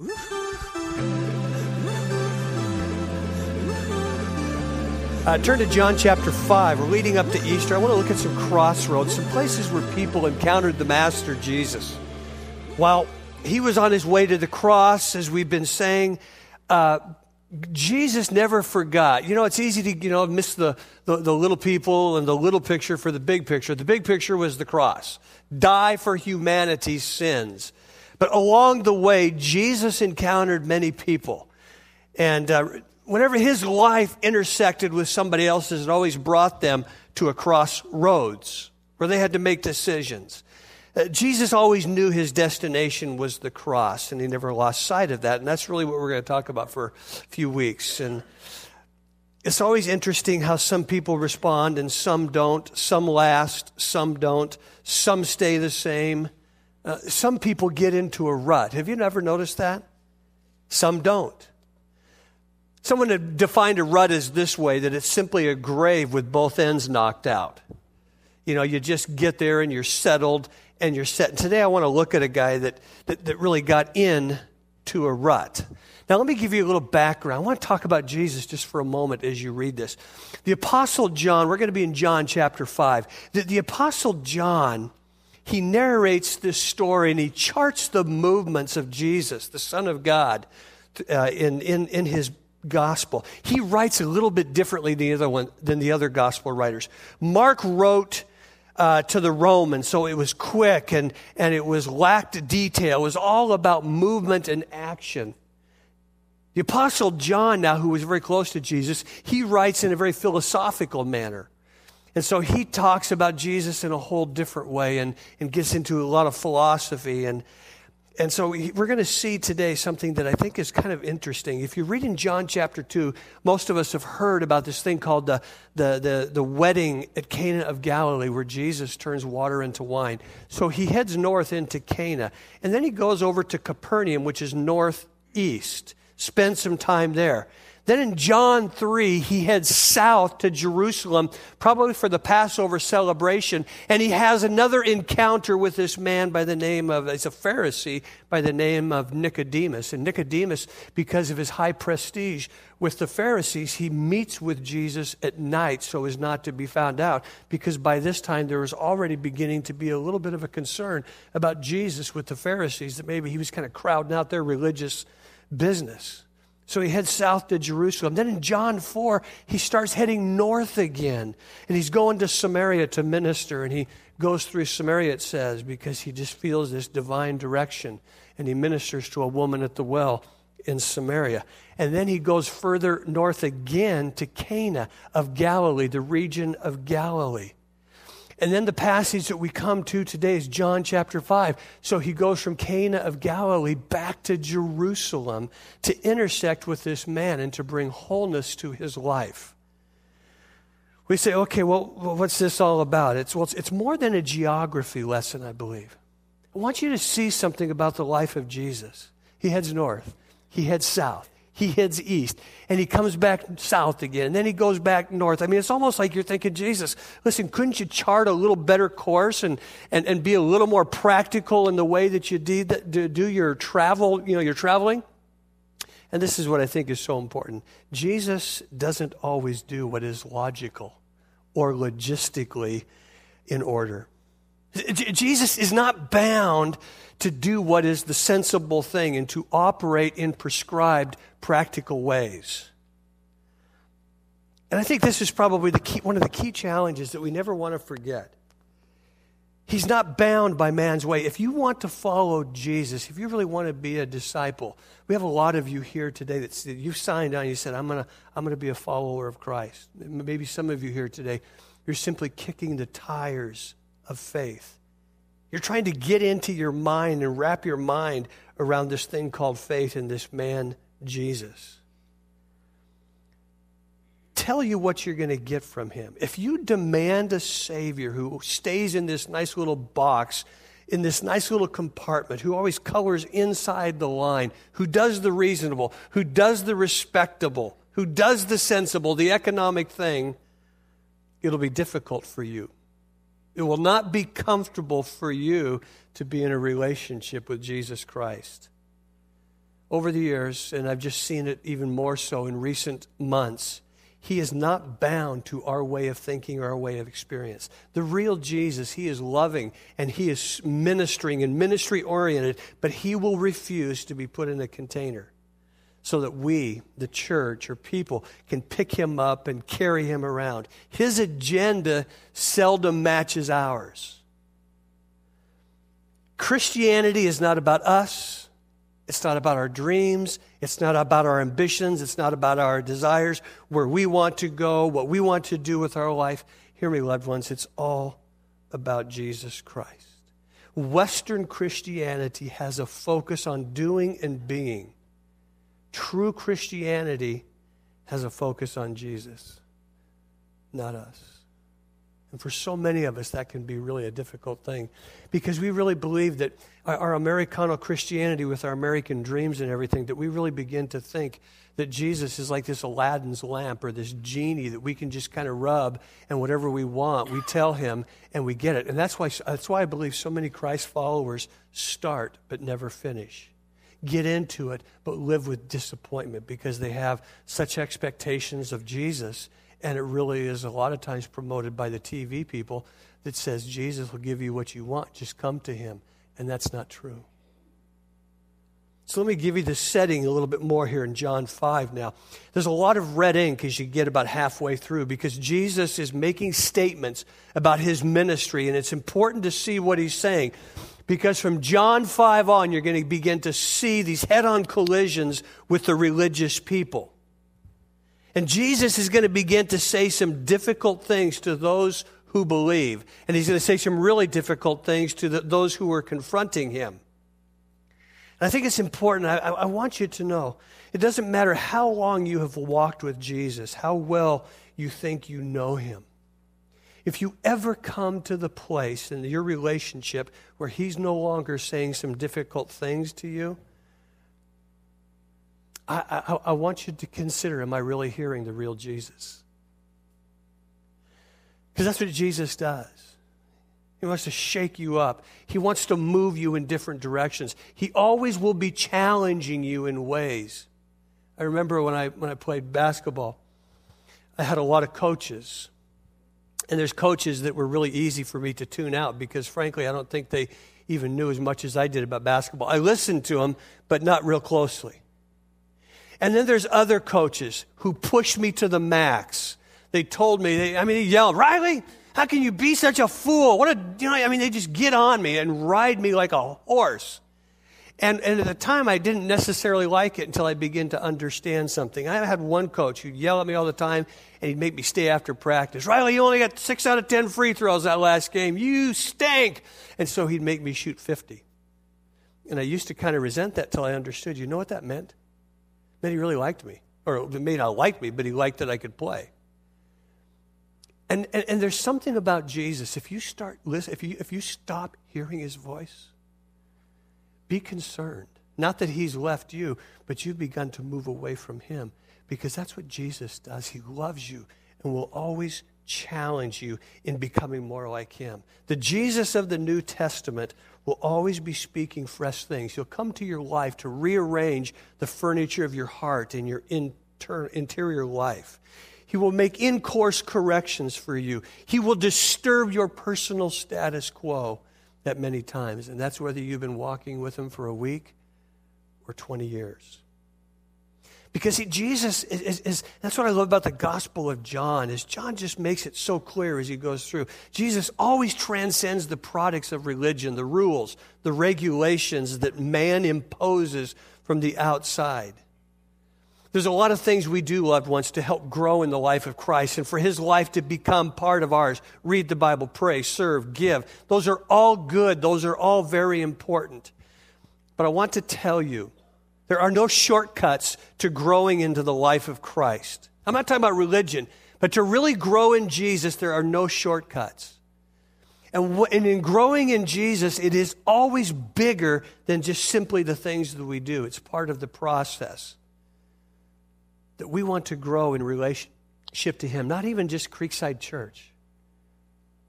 Uh, turn to John chapter 5. We're leading up to Easter. I want to look at some crossroads, some places where people encountered the Master Jesus. While he was on his way to the cross, as we've been saying, uh, Jesus never forgot. You know, it's easy to, you know, miss the, the, the, little people and the little picture for the big picture. The big picture was the cross. Die for humanity's sins. But along the way, Jesus encountered many people. And uh, whenever his life intersected with somebody else's, it always brought them to a crossroads where they had to make decisions. Uh, Jesus always knew his destination was the cross, and he never lost sight of that. And that's really what we're going to talk about for a few weeks. And it's always interesting how some people respond and some don't. Some last, some don't. Some stay the same. Uh, some people get into a rut. Have you never noticed that? Some don't. Someone defined a rut as this way that it's simply a grave with both ends knocked out. You know, you just get there and you're settled and you're set. And today I want to look at a guy that, that, that really got in to a rut. Now, let me give you a little background. I want to talk about Jesus just for a moment as you read this. The Apostle John, we're going to be in John chapter 5. The, the Apostle John he narrates this story and he charts the movements of Jesus, the Son of God, uh, in, in, in his gospel. He writes a little bit differently than the other, one, than the other gospel writers. Mark wrote uh, to the Romans, so it was quick and, and it was lacked detail. It was all about movement and action. The Apostle John, now, who was very close to Jesus, he writes in a very philosophical manner. And so he talks about Jesus in a whole different way and, and gets into a lot of philosophy. And, and so we're going to see today something that I think is kind of interesting. If you read in John chapter 2, most of us have heard about this thing called the, the, the, the wedding at Cana of Galilee where Jesus turns water into wine. So he heads north into Cana. And then he goes over to Capernaum, which is northeast, spends some time there. Then in John 3, he heads south to Jerusalem, probably for the Passover celebration, and he has another encounter with this man by the name of, he's a Pharisee, by the name of Nicodemus. And Nicodemus, because of his high prestige with the Pharisees, he meets with Jesus at night so as not to be found out, because by this time there was already beginning to be a little bit of a concern about Jesus with the Pharisees, that maybe he was kind of crowding out their religious business. So he heads south to Jerusalem. Then in John 4, he starts heading north again. And he's going to Samaria to minister. And he goes through Samaria, it says, because he just feels this divine direction. And he ministers to a woman at the well in Samaria. And then he goes further north again to Cana of Galilee, the region of Galilee. And then the passage that we come to today is John chapter 5. So he goes from Cana of Galilee back to Jerusalem to intersect with this man and to bring wholeness to his life. We say, okay, well, what's this all about? It's, well, it's, it's more than a geography lesson, I believe. I want you to see something about the life of Jesus. He heads north, he heads south, he heads east and he comes back south again and then he goes back north. I mean, it's almost like you're thinking, Jesus, listen, couldn't you chart a little better course and, and, and be a little more practical in the way that you did, do your travel, you know, your traveling? And this is what I think is so important. Jesus doesn't always do what is logical or logistically in order. Jesus is not bound to do what is the sensible thing and to operate in prescribed practical ways. And I think this is probably key, one of the key challenges that we never want to forget. He's not bound by man's way. If you want to follow Jesus, if you really want to be a disciple, we have a lot of you here today that you signed on. You said, "I'm gonna, I'm gonna be a follower of Christ." Maybe some of you here today, you're simply kicking the tires of faith. You're trying to get into your mind and wrap your mind around this thing called faith in this man, Jesus. Tell you what you're going to get from him. If you demand a Savior who stays in this nice little box, in this nice little compartment, who always colors inside the line, who does the reasonable, who does the respectable, who does the sensible, the economic thing, it'll be difficult for you. It will not be comfortable for you to be in a relationship with Jesus Christ. over the years, and I've just seen it even more so in recent months, he is not bound to our way of thinking or our way of experience. The real Jesus, he is loving and he is ministering and ministry oriented, but he will refuse to be put in a container so that we, the church or people, can pick him up and carry him around. His agenda seldom matches ours. Christianity is not about us. It's not about our dreams. It's not about our ambitions. It's not about our desires, where we want to go, what we want to do with our life. Hear me, loved ones. It's all about Jesus Christ. Western Christianity has a focus on doing and being. True Christianity has a focus on Jesus, not us. And for so many of us, that can be really a difficult thing because we really believe that our, Americano Christianity, with our American dreams and everything, that we really begin to think that Jesus is like this Aladdin's lamp or this genie that we can just kind of rub and whatever we want, we tell him and we get it. And that's why, that's why I believe so many Christ followers start but never finish. Get into it but live with disappointment because they have such expectations of Jesus and it really is a lot of times promoted by the TV people that says Jesus will give you what you want. Just come to him. And that's not true. So let me give you the setting a little bit more here in John 5 now. There's a lot of red ink as you get about halfway through because Jesus is making statements about his ministry, and it's important to see what he's saying. Because from John 5 on, you're going to begin to see these head on collisions with the religious people. And Jesus is going to begin to say some difficult things to those who believe. And he's going to say some really difficult things to the, those who are confronting him. And I think it's important. I, I want you to know it doesn't matter how long you have walked with Jesus, how well you think you know him. If you ever come to the place in your relationship where he's no longer saying some difficult things to you, I, I, I want you to consider am I really hearing the real Jesus? Because that's what Jesus does. He wants to shake you up. He wants to move you in different directions. He always will be challenging you in ways. I remember when I, when I played basketball, I had a lot of coaches. And there's coaches that were really easy for me to tune out because, frankly, I don't think they even knew as much as I did about basketball. I listened to them, but not real closely. And then there's other coaches who pushed me to the max. They told me, they, I mean, they yelled, Riley, how can you be such a fool? What a, you know, I mean, they just get on me and ride me like a horse. And, and at the time, I didn't necessarily like it until I began to understand something. I had one coach who'd yell at me all the time, and he'd make me stay after practice. Riley, you only got six out of ten free throws that last game. You stink. And so he'd make me shoot 50. And I used to kind of resent that till I understood. You know what that meant? Then he really liked me. Or he may not like me, but he liked that I could play. And, and, and there's something about Jesus. If you start listen, if you if you stop hearing his voice, be concerned. Not that he's left you, but you've begun to move away from him. Because that's what Jesus does. He loves you and will always challenge you in becoming more like him. The Jesus of the New Testament will always be speaking fresh things. He'll come to your life to rearrange the furniture of your heart and your inter- interior life. He will make in course corrections for you. He will disturb your personal status quo that many times. And that's whether you've been walking with Him for a week or 20 years. Because he, Jesus is, is, is, that's what I love about the Gospel of John, is John just makes it so clear as he goes through. Jesus always transcends the products of religion, the rules, the regulations that man imposes from the outside. There's a lot of things we do, loved ones, to help grow in the life of Christ and for his life to become part of ours. Read the Bible, pray, serve, give. Those are all good. Those are all very important. But I want to tell you there are no shortcuts to growing into the life of Christ. I'm not talking about religion, but to really grow in Jesus, there are no shortcuts. And, in growing in Jesus, it is always bigger than just simply the things that we do. It's part of the process. That we want to grow in relationship to Him, not even just Creekside Church,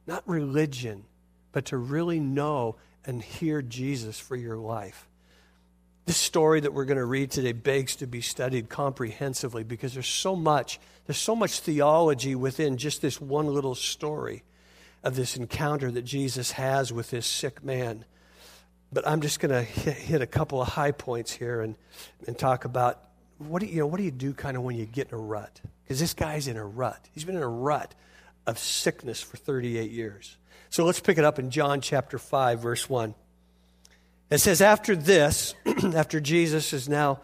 not religion, but to really know and hear Jesus for your life. This story that we're going to read today begs to be studied comprehensively because there's so much, there's so much theology within just this one little story of this encounter that Jesus has with this sick man. But I'm just going to hit, a couple of high points here and, and talk about what do you, you know, what do you do kind of when you get in a rut? Because this guy's in a rut. He's been in a rut of sickness for 38 years. So let's pick it up in John chapter 5, verse 1. It says, After this, after Jesus has now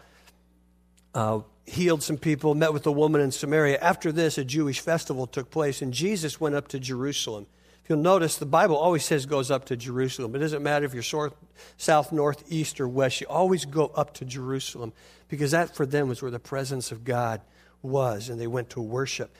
uh, healed some people, met with a woman in Samaria, after this, a Jewish festival took place, and Jesus went up to Jerusalem. You'll notice, the Bible always says goes up to Jerusalem. It doesn't matter if you're south, north, east, or west, you always go up to Jerusalem because that for them was where the presence of God was, and they went to worship.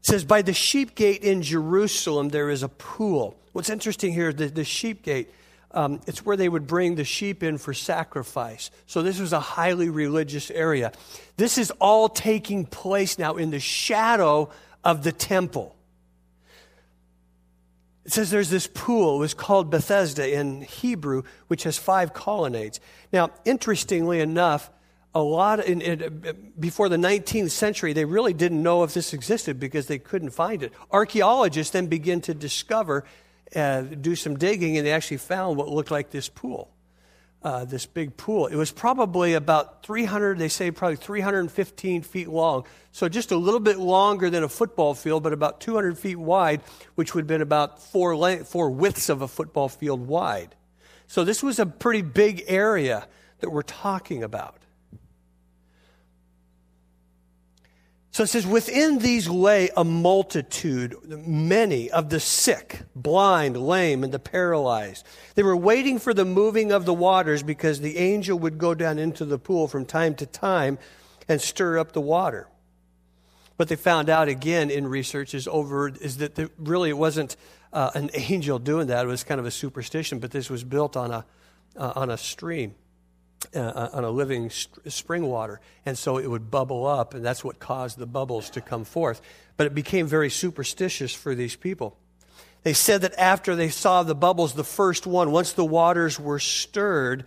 It says, By the sheep gate in Jerusalem, there is a pool. What's interesting here, the, the sheep gate, um, it's where they would bring the sheep in for sacrifice. So this was a highly religious area. This is all taking place now in the shadow of the temple. It says there's this pool. It was called Bethesda in Hebrew, which has five colonnades. Now, interestingly enough, a lot in, in, before the 19th century, they really didn't know if this existed because they couldn't find it. Archaeologists then begin to discover, uh, do some digging, and they actually found what looked like this pool, uh, this big pool. It was probably about 300, they say probably 315 feet long, so just a little bit longer than a football field, but about 200 feet wide, which would have been about four, length, four widths of a football field wide. So this was a pretty big area that we're talking about. So it says, within these lay a multitude, many of the sick, blind, lame, and the paralyzed. They were waiting for the moving of the waters because the angel would go down into the pool from time to time and stir up the water. What they found out again in research is over is that there, really it wasn't uh, an angel doing that; it was kind of a superstition. But this was built on a uh, on a stream uh, on a living st- spring water. And so it would bubble up, and that's what caused the bubbles to come forth. But it became very superstitious for these people. They said that after they saw the bubbles, the first one, once the waters were stirred,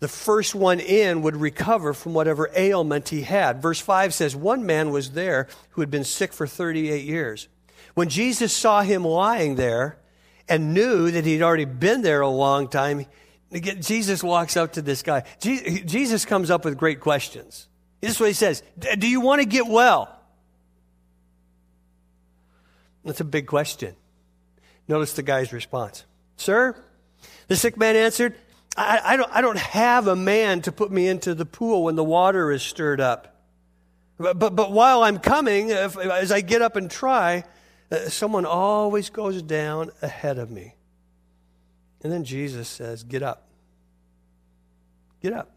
the first one in would recover from whatever ailment he had. Verse 5 says, One man was there who had been sick for 38 years. When Jesus saw him lying there and knew that he'd already been there a long time, Jesus walks up to this guy. Jesus comes up with great questions. This is what he says Do you want to get well? That's a big question. Notice the guy's response Sir, the sick man answered, I, I, don't, I don't have a man to put me into the pool when the water is stirred up. But, but, but while I'm coming, if, as I get up and try, uh, someone always goes down ahead of me. And then Jesus says, Get up. Get up.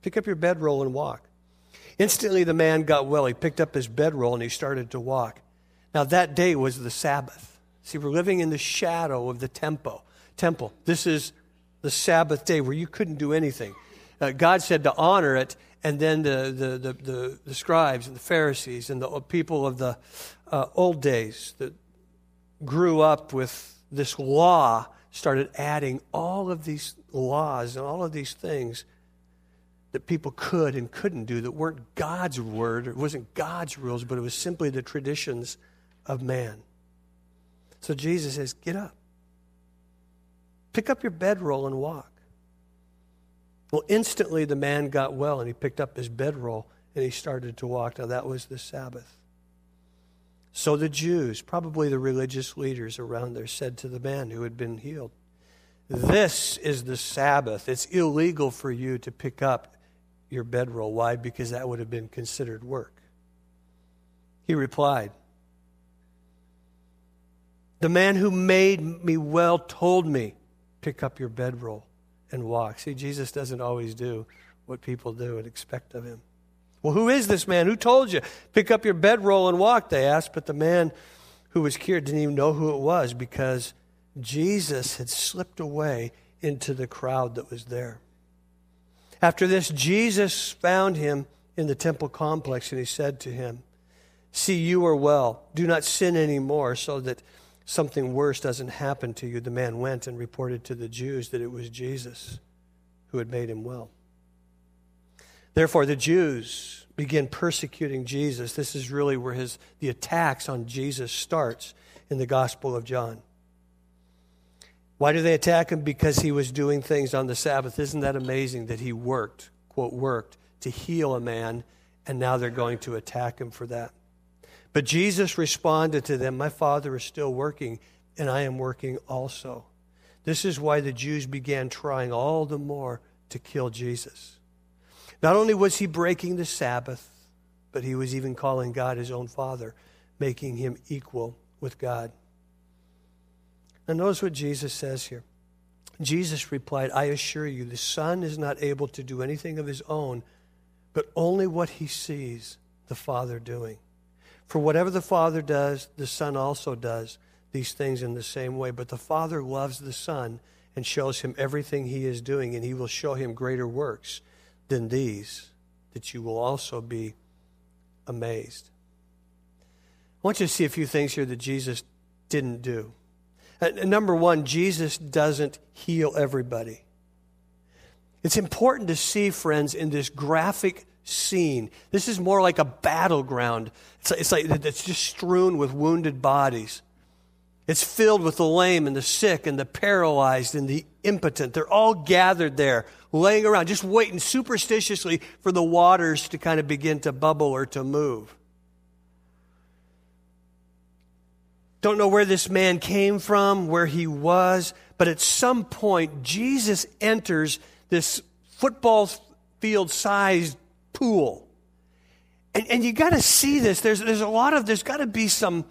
Pick up your bedroll and walk. Instantly, the man got well. He picked up his bedroll and he started to walk. Now, that day was the Sabbath. See, we're living in the shadow of the temple. Temple. This is the Sabbath day where you couldn't do anything. Uh, God said to honor it, and then the, the, the, the, the scribes and the Pharisees and the people of the uh, old days that grew up with this law started adding all of these laws and all of these things that people could and couldn't do that weren't God's word, it wasn't God's rules, but it was simply the traditions of man. So Jesus says, Get up. Pick up your bedroll and walk. Well, instantly the man got well and he picked up his bedroll and he started to walk. Now, that was the Sabbath. So the Jews, probably the religious leaders around there, said to the man who had been healed, This is the Sabbath. It's illegal for you to pick up your bedroll. Why? Because that would have been considered work. He replied, The man who made me well told me, Pick up your bedroll and walk. See, Jesus doesn't always do what people do and expect of him. Well, who is this man? Who told you? Pick up your bedroll and walk, they asked. But the man who was cured didn't even know who it was because Jesus had slipped away into the crowd that was there. After this, Jesus found him in the temple complex and he said to him, See, you are well. Do not sin anymore so that something worse doesn't happen to you. The man went and reported to the Jews that it was Jesus who had made him well. Therefore, the Jews begin persecuting Jesus. This is really where his, the attacks on Jesus starts in the Gospel of John. Why do they attack him? Because he was doing things on the Sabbath. Isn't that amazing that he worked, quote, worked to heal a man, and now they're going to attack him for that? But Jesus responded to them, My Father is still working, and I am working also. This is why the Jews began trying all the more to kill Jesus. Not only was he breaking the Sabbath, but he was even calling God his own Father, making him equal with God. And notice what Jesus says here. Jesus replied, I assure you, the Son is not able to do anything of his own, but only what he sees the Father doing. For whatever the Father does, the Son also does these things in the same way. But the Father loves the Son and shows him everything he is doing, and he will show him greater works than these, that you will also be amazed. I want you to see a few things here that Jesus didn't do. Uh, number one, Jesus doesn't heal everybody. It's important to see, friends, in this graphic scene. This is more like a battleground. It's like, it's like it's just strewn with wounded bodies. It's filled with the lame and the sick and the paralyzed and the impotent. They're all gathered there, laying around, just waiting superstitiously for the waters to kind of begin to bubble or to move. Don't know where this man came from, where he was, but at some point, Jesus enters this football field sized pool. And, and you got to see this. There's, there's a lot of, there's got to be some,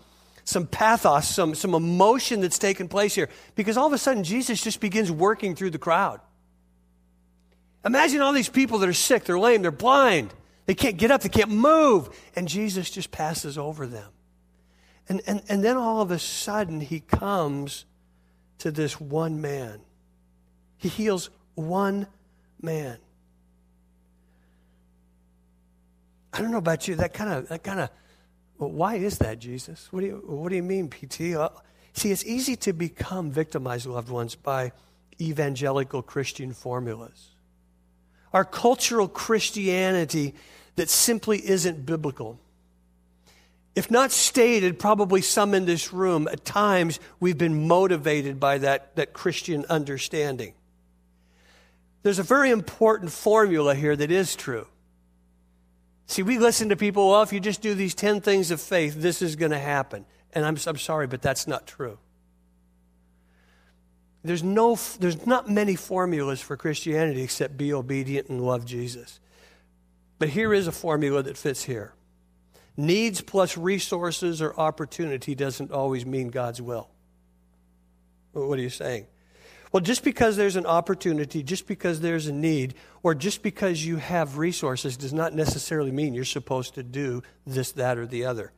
some pathos, some, some emotion that's taken place here. Because all of a sudden, Jesus just begins working through the crowd. Imagine all these people that are sick, they're lame, they're blind, they can't get up, they can't move, and Jesus just passes over them. And, and, and then all of a sudden, he comes to this one man. He heals one man. I don't know about you. That kind of, that kind of, well, why is that, Jesus? What do you, what do you mean, PT? Uh, see, it's easy to become victimized, loved ones, by evangelical Christian formulas. Our cultural Christianity that simply isn't biblical if not stated, probably some in this room, at times we've been motivated by that, that Christian understanding. There's a very important formula here that is true. See, we listen to people, well, if you just do these 10 things of faith, this is going to happen. And I'm, I'm sorry, but that's not true. There's, no, there's not many formulas for Christianity except be obedient and love Jesus. But here is a formula that fits here. Needs plus resources or opportunity doesn't always mean God's will. What are you saying? Well, just because there's an opportunity, just because there's a need, or just because you have resources does not necessarily mean you're supposed to do this, that, or the other.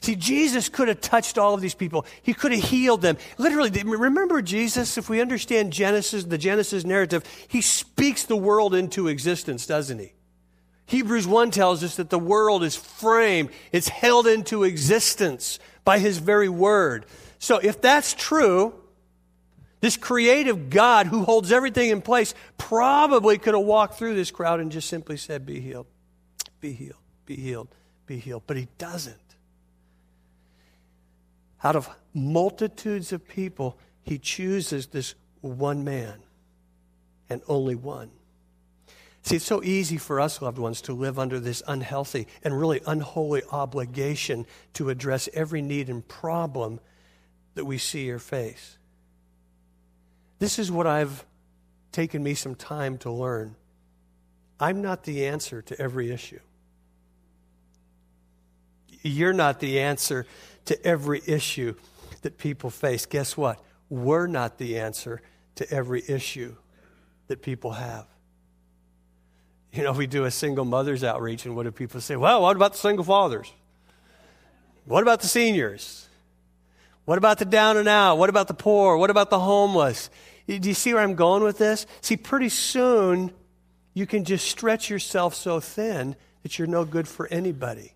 See, Jesus could have touched all of these people. He could have healed them. Literally, remember Jesus, if we understand Genesis, the Genesis narrative, he speaks the world into existence, doesn't he? Hebrews 1 tells us that the world is framed, it's held into existence by his very word. So if that's true, this creative God who holds everything in place probably could have walked through this crowd and just simply said, Be healed, be healed, be healed, be healed. But he doesn't. Out of multitudes of people, he chooses this one man and only one. See, it's so easy for us, loved ones, to live under this unhealthy and really unholy obligation to address every need and problem that we see or face. This is what I've taken me some time to learn. I'm not the answer to every issue. You're not the answer to every issue that people face. Guess what? We're not the answer to every issue that people have. You know, we do a single mothers outreach, and what do people say? Well, what about the single fathers? What about the seniors? What about the down and out? What about the poor? What about the homeless? Do you see where I'm going with this? See, pretty soon you can just stretch yourself so thin that you're no good for anybody.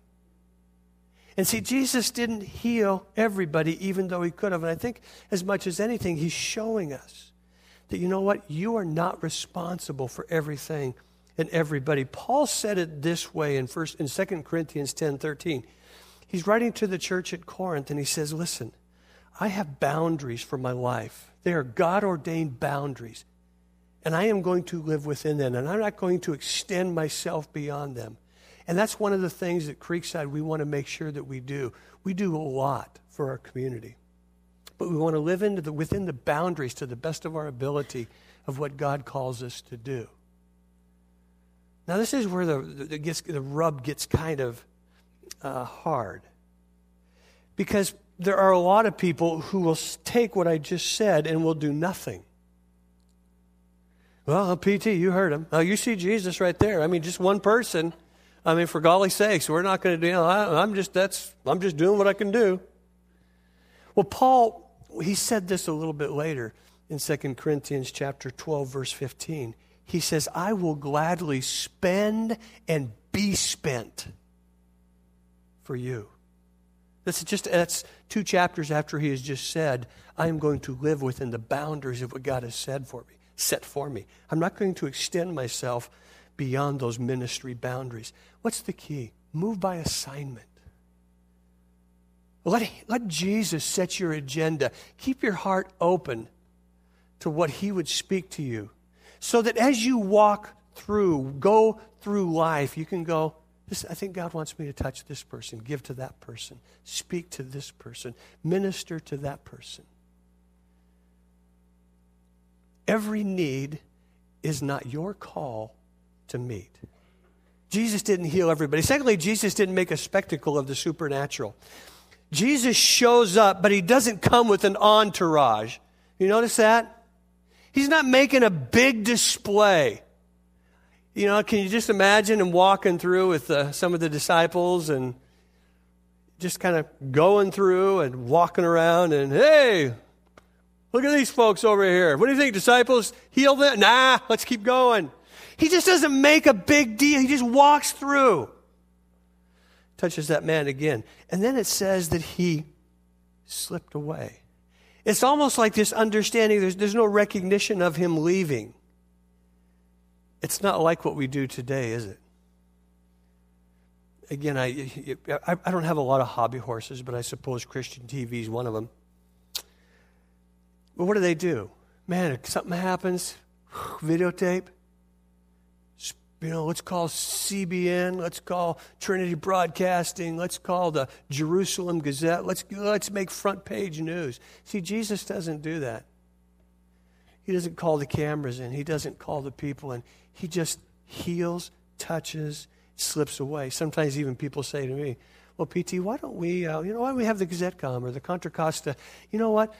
And see, Jesus didn't heal everybody, even though he could have. And I think, as much as anything, he's showing us that, you know what? You are not responsible for everything and everybody. Paul said it this way in first in 2 Corinthians 10 13. He's writing to the church at Corinth and he says, Listen, I have boundaries for my life. They are God ordained boundaries. And I am going to live within them, and I'm not going to extend myself beyond them. And that's one of the things at Creekside we want to make sure that we do. We do a lot for our community, but we want to live into the, within the boundaries to the best of our ability of what God calls us to do. Now, this is where the, the, gets, the rub gets kind of uh, hard. Because there are a lot of people who will take what I just said and will do nothing. Well, uh, PT, you heard him. Oh, you see Jesus right there. I mean, just one person. I mean, for golly sakes, we're not going to do. I, I'm just that's. I'm just doing what I can do. Well, Paul, he said this a little bit later in 2 Corinthians chapter 12, verse 15 he says, I will gladly spend and be spent for you. That's just that's two chapters after he has just said, I am going to live within the boundaries of what God has said for me, set for me. I'm not going to extend myself beyond those ministry boundaries. What's the key? Move by assignment. Let, let Jesus set your agenda. Keep your heart open to what he would speak to you so that as you walk through, go through life, you can go, this, I think God wants me to touch this person, give to that person, speak to this person, minister to that person. Every need is not your call to meet. Jesus didn't heal everybody. Secondly, Jesus didn't make a spectacle of the supernatural. Jesus shows up, but he doesn't come with an entourage. You notice that? He's not making a big display. You know, can you just imagine him walking through with uh, some of the disciples and just kind of going through and walking around and, hey, look at these folks over here. What do you think, disciples? Heal them? Nah, let's keep going. He just doesn't make a big deal. He just walks through, touches that man again. And then it says that he slipped away. It's almost like this understanding, there's, there's no recognition of him leaving. It's not like what we do today, is it? Again, I, I, don't have a lot of hobby horses, but I suppose Christian TV is one of them. But what do they do? Man, if something happens, videotape, you know, let's call CBN, let's call Trinity Broadcasting, let's call the Jerusalem Gazette, let's, let's make front page news. See, Jesus doesn't do that. He doesn't call the cameras in, he doesn't call the people in. He just heals, touches, slips away. Sometimes even people say to me, well, PT, why don't we, uh, you know, why don't we have the Gazettecomm or the Contra Costa? You know what?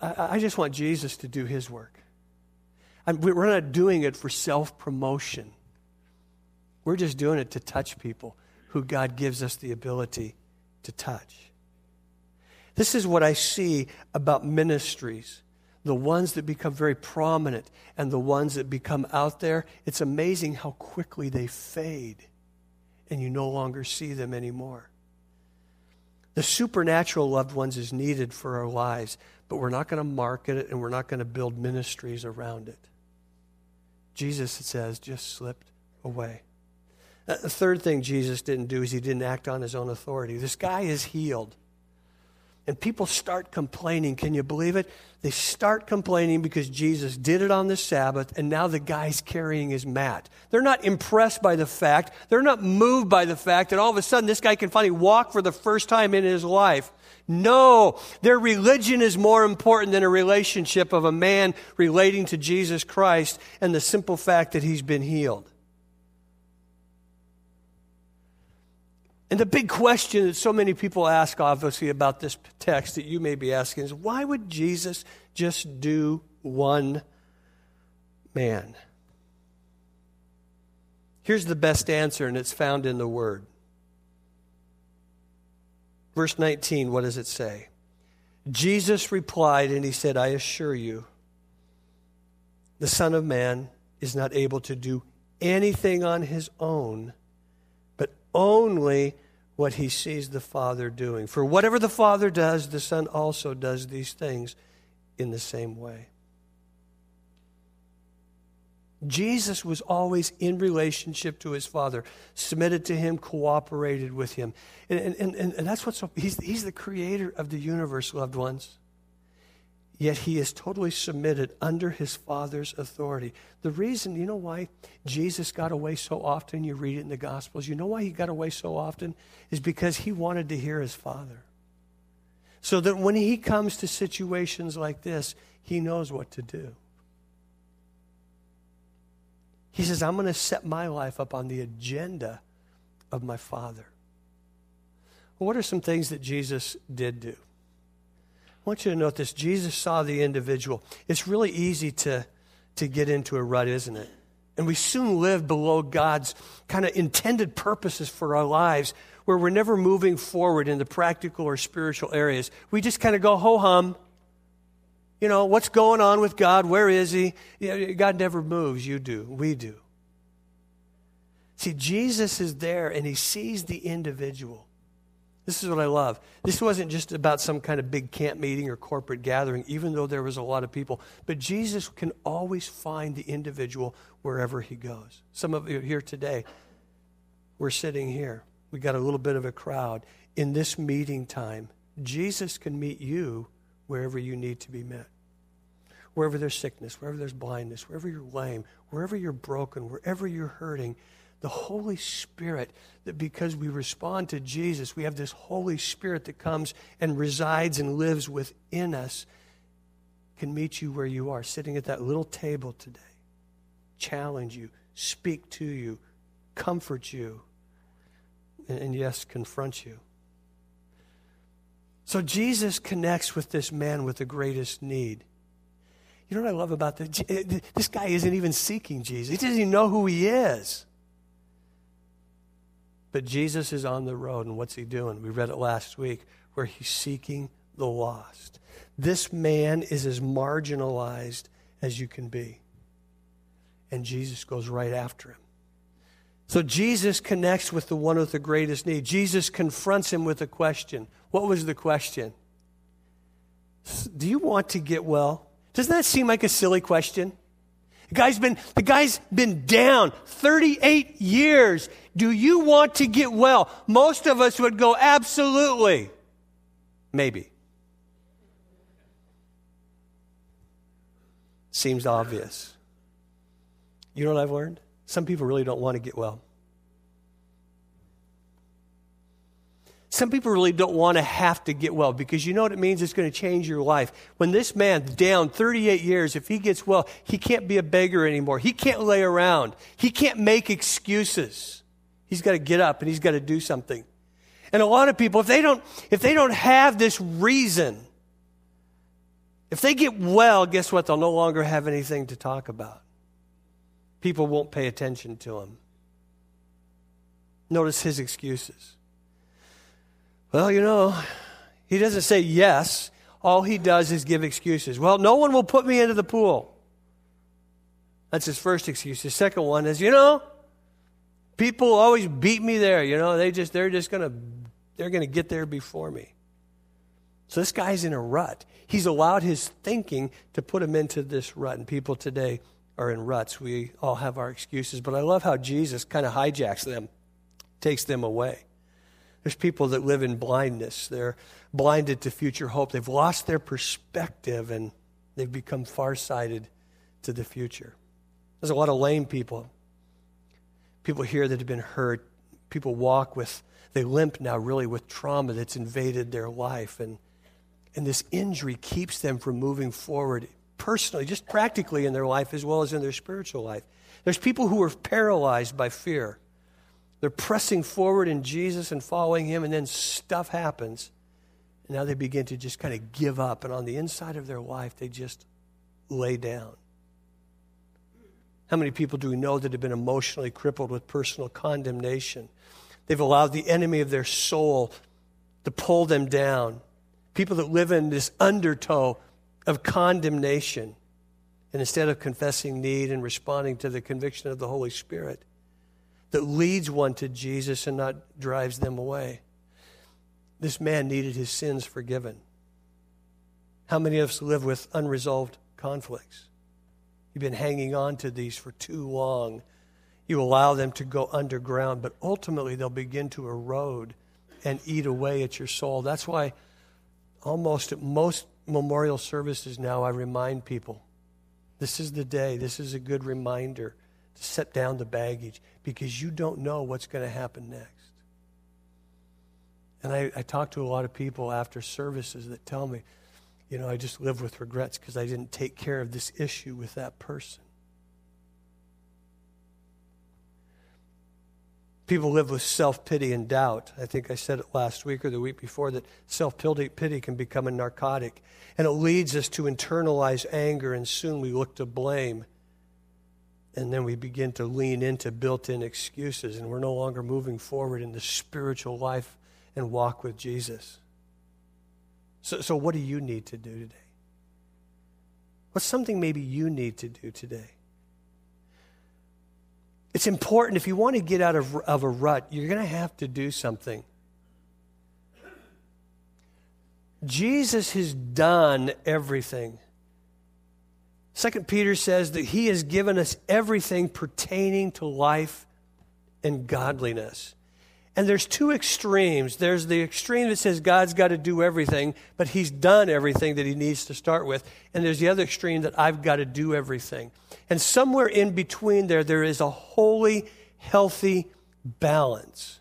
I, I just want Jesus to do his work. We're not doing it for self promotion. We're just doing it to touch people who God gives us the ability to touch. This is what I see about ministries the ones that become very prominent and the ones that become out there. It's amazing how quickly they fade and you no longer see them anymore. The supernatural loved ones is needed for our lives, but we're not going to market it and we're not going to build ministries around it. Jesus, it says, just slipped away. Uh, the third thing Jesus didn't do is he didn't act on his own authority. This guy is healed. And people start complaining. Can you believe it? They start complaining because Jesus did it on the Sabbath, and now the guy's carrying his mat. They're not impressed by the fact, they're not moved by the fact that all of a sudden this guy can finally walk for the first time in his life. No, their religion is more important than a relationship of a man relating to Jesus Christ and the simple fact that he's been healed. And the big question that so many people ask, obviously, about this text that you may be asking is why would Jesus just do one man? Here's the best answer, and it's found in the Word. Verse 19, what does it say? Jesus replied, and he said, I assure you, the Son of Man is not able to do anything on his own only what he sees the Father doing. For whatever the Father does, the Son also does these things in the same way. Jesus was always in relationship to his Father, submitted to him, cooperated with him. And, and, and, and that's what's so, he's, he's the creator of the universe, loved ones. Yet he is totally submitted under his Father's authority. The reason, you know why Jesus got away so often, you read it in the Gospels, you know why he got away so often? Is because he wanted to hear his Father. So that when he comes to situations like this, he knows what to do. He says, I'm going to set my life up on the agenda of my Father. Well, what are some things that Jesus did do? I want you to note this Jesus saw the individual. It's really easy to, to get into a rut, isn't it? And we soon live below God's kind of intended purposes for our lives where we're never moving forward in the practical or spiritual areas. We just kind of go ho hum. You know, what's going on with God? Where is He? God never moves. You do. We do. See, Jesus is there and He sees the individual. This is what I love. This wasn't just about some kind of big camp meeting or corporate gathering, even though there was a lot of people. But Jesus can always find the individual wherever he goes. Some of you here today, we're sitting here. We got a little bit of a crowd. In this meeting time, Jesus can meet you wherever you need to be met. Wherever there's sickness, wherever there's blindness, wherever you're lame, wherever you're broken, wherever you're hurting, the Holy Spirit, that because we respond to Jesus, we have this Holy Spirit that comes and resides and lives within us, can meet you where you are, sitting at that little table today, challenge you, speak to you, comfort you, and, and yes, confront you. So Jesus connects with this man with the greatest need. You know what I love about this? This guy isn't even seeking Jesus. He doesn't even know who he is. But Jesus is on the road, and what's he doing? We read it last week, where he's seeking the lost. This man is as marginalized as you can be. And Jesus goes right after him. So Jesus connects with the one with the greatest need. Jesus confronts him with a question. What was the question? Do you want to get well? Doesn't that seem like a silly question? The guy's been, the guy's been down 38 years. Do you want to get well? Most of us would go, absolutely. Maybe. Seems obvious. You know what I've learned? Some people really don't want to get well. Some people really don't want to have to get well because you know what it means? It's going to change your life. When this man down 38 years, if he gets well, he can't be a beggar anymore. He can't lay around. He can't make excuses. He's got to get up and he's got to do something. And a lot of people, if they don't, if they don't have this reason, if they get well, guess what? They'll no longer have anything to talk about. People won't pay attention to him. Notice his excuses. Well, you know, he doesn't say yes. All he does is give excuses. Well, no one will put me into the pool. That's his first excuse. His second one is, you know, people always beat me there. You know, they just they're just gonna they're gonna get there before me. So this guy's in a rut. He's allowed his thinking to put him into this rut. And people today are in ruts. We all have our excuses, but I love how Jesus kind of hijacks them, takes them away. There's people that live in blindness. They're blinded to future hope. They've lost their perspective and they've become farsighted to the future. There's a lot of lame people. People here that have been hurt. People walk with, they limp now really with trauma that's invaded their life. And, and this injury keeps them from moving forward personally, just practically in their life as well as in their spiritual life. There's people who are paralyzed by fear. They're pressing forward in Jesus and following Him, and then stuff happens. And now they begin to just kind of give up. And on the inside of their life, they just lay down. How many people do we know that have been emotionally crippled with personal condemnation? They've allowed the enemy of their soul to pull them down. People that live in this undertow of condemnation. And instead of confessing need and responding to the conviction of the Holy Spirit, that leads one to Jesus and not drives them away. This man needed his sins forgiven. How many of us live with unresolved conflicts? You've been hanging on to these for too long. You allow them to go underground, but ultimately they'll begin to erode and eat away at your soul. That's why almost at most memorial services now, I remind people this is the day, this is a good reminder to set down the baggage because you don't know what's going to happen next. And I, I talk to a lot of people after services that tell me, you know, I just live with regrets because I didn't take care of this issue with that person. People live with self pity and doubt. I think I said it last week or the week before that self pity can become a narcotic. And it leads us to internalize anger, and soon we look to blame. And then we begin to lean into built in excuses, and we're no longer moving forward in the spiritual life and walk with Jesus. So, so what do you need to do today? What's something maybe you need to do today? It's important if you want to get out of, of a rut, you're going to have to do something. Jesus has done everything. Second Peter says that he has given us everything pertaining to life and godliness. And there's two extremes. There's the extreme that says God's got to do everything, but he's done everything that he needs to start with. And there's the other extreme that I've got to do everything. And somewhere in between there, there is a holy, healthy balance.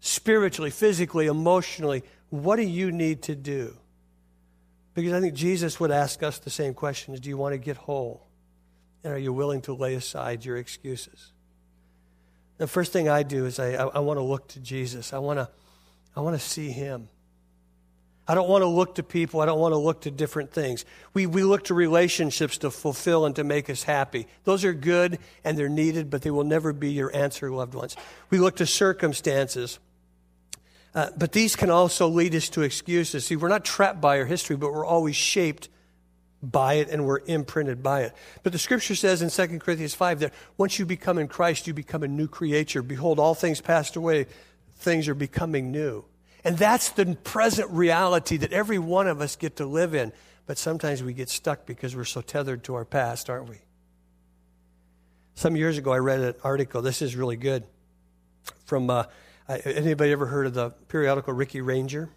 Spiritually, physically, emotionally, what do you need to do? Because I think Jesus would ask us the same questions Do you want to get whole? And are you willing to lay aside your excuses? The first thing I do is I, I, I want to look to Jesus. I want to, I want to see him. I don't want to look to people. I don't want to look to different things. We, we look to relationships to fulfill and to make us happy. Those are good and they're needed, but they will never be your answer, loved ones. We look to circumstances. Uh, but these can also lead us to excuses. See, we're not trapped by our history, but we're always shaped by it and we're imprinted by it. But the scripture says in 2 Corinthians 5 that once you become in Christ, you become a new creature. Behold, all things passed away, things are becoming new. And that's the present reality that every one of us get to live in. But sometimes we get stuck because we're so tethered to our past, aren't we? Some years ago, I read an article. This is really good. From uh, anybody ever heard of the periodical Ricky Ranger?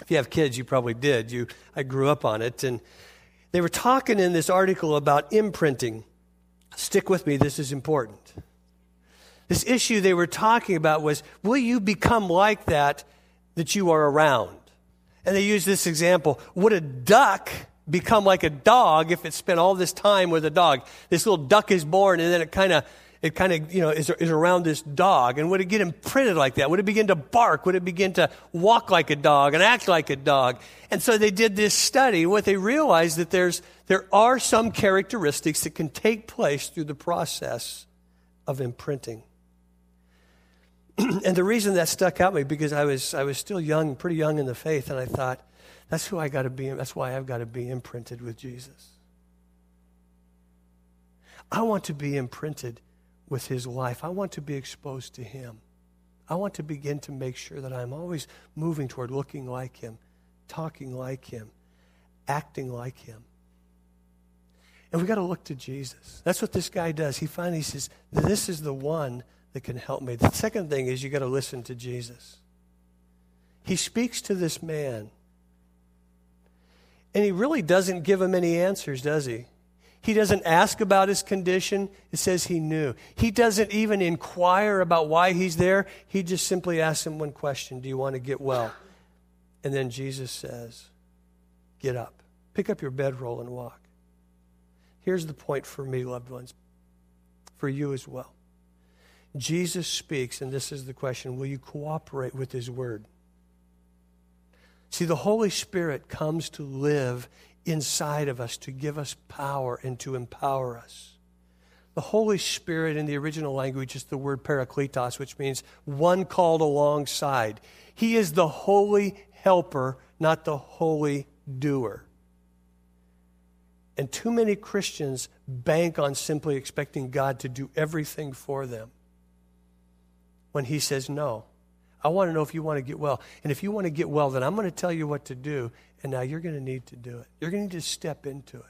If you have kids, you probably did. You, I grew up on it. And they were talking in this article about imprinting. Stick with me, this is important. This issue they were talking about was will you become like that that you are around? And they used this example would a duck become like a dog if it spent all this time with a dog? This little duck is born and then it kind of it kind of, you know, is, is around this dog. And would it get imprinted like that? Would it begin to bark? Would it begin to walk like a dog and act like a dog? And so they did this study. What they realized that there's, there are some characteristics that can take place through the process of imprinting. and the reason that stuck out me because I was, I was still young, pretty young in the faith, and I thought, that's who I got to be. That's why I've got to be imprinted with Jesus. I want to be imprinted with his life. I want to be exposed to him. I want to begin to make sure that I'm always moving toward looking like him, talking like him, acting like him. And we got to look to Jesus. That's what this guy does. He finally says, This is the one that can help me. The second thing is you got to listen to Jesus. He speaks to this man. And he really doesn't give him any answers, does he? He doesn't ask about his condition. It says he knew. He doesn't even inquire about why he's there. He just simply asks him one question Do you want to get well? And then Jesus says, Get up. Pick up your bedroll and walk. Here's the point for me, loved ones, for you as well. Jesus speaks, and this is the question Will you cooperate with his word? See, the Holy Spirit comes to live inside of us to give us power and to empower us. The Holy Spirit in the original language is the word parakletos, which means one called alongside. He is the holy helper, not the holy doer. And too many Christians bank on simply expecting God to do everything for them when He says, No, I want to know if you want to get well. And if you want to get well, then I'm going to tell you what to do. And now you're going to need to do it. You're going to need to step into it.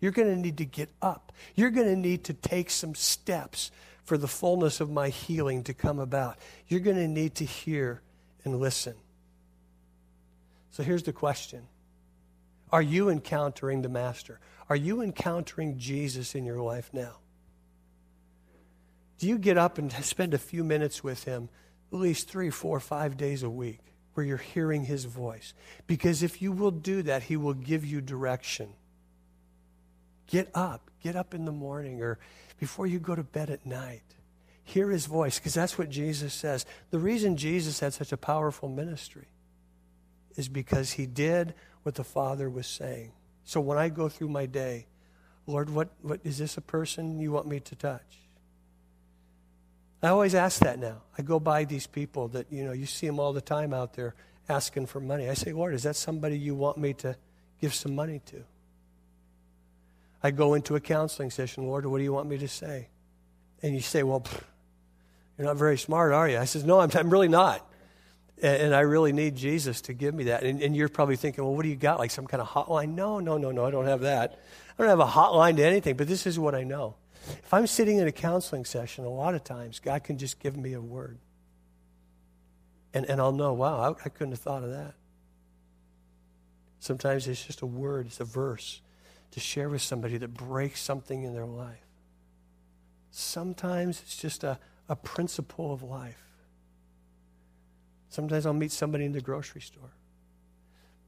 You're going to need to get up. You're going to need to take some steps for the fullness of my healing to come about. You're going to need to hear and listen. So here's the question Are you encountering the Master? Are you encountering Jesus in your life now? Do you get up and spend a few minutes with Him at least three, four, five days a week where you're hearing His voice? Because if you will do that, He will give you direction. Get up. Get up in the morning or before you go to bed at night. Hear his voice, because that's what Jesus says. The reason Jesus had such a powerful ministry is because he did what the Father was saying. So when I go through my day, Lord, what, what is this a person you want me to touch? I always ask that now. I go by these people that, you know, you see them all the time out there asking for money. I say, Lord, is that somebody you want me to give some money to? I go into a counseling session, Lord, what do you want me to say? And you say, Well, you're not very smart, are you? I says, No, I'm, I'm really not. And, and, I really need Jesus to give me that. And, and you're probably thinking, Well, what do you got? Like some kind of hotline? No, no, no, no, I don't have that. I don't have a hotline to anything, but this is what I know. If I'm sitting in a counseling session, a lot of times God can just give me a word. And, and I'll know, wow, I, I couldn't have thought of that. Sometimes it's just a word, it's a verse to share with somebody that breaks something in their life. Sometimes it's just a, a principle of life. Sometimes I'll meet somebody in the grocery store.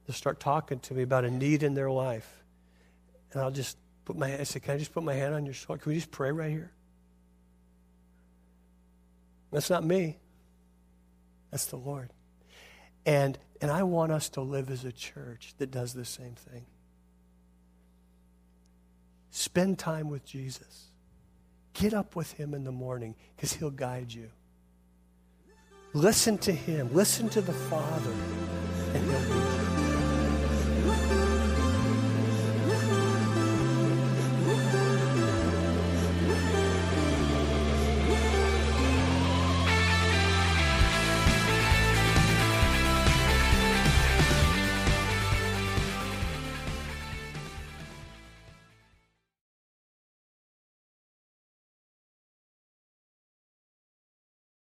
They'll start talking to me about a need in their life. And I'll just put my I say, Can I just put my hand on your shoulder? Can we just pray right here? That's not me. That's the Lord. And and I want us to live as a church that does the same thing. Spend time with Jesus. Get up with him in the morning because he'll guide you. Listen to him. Listen to the Father,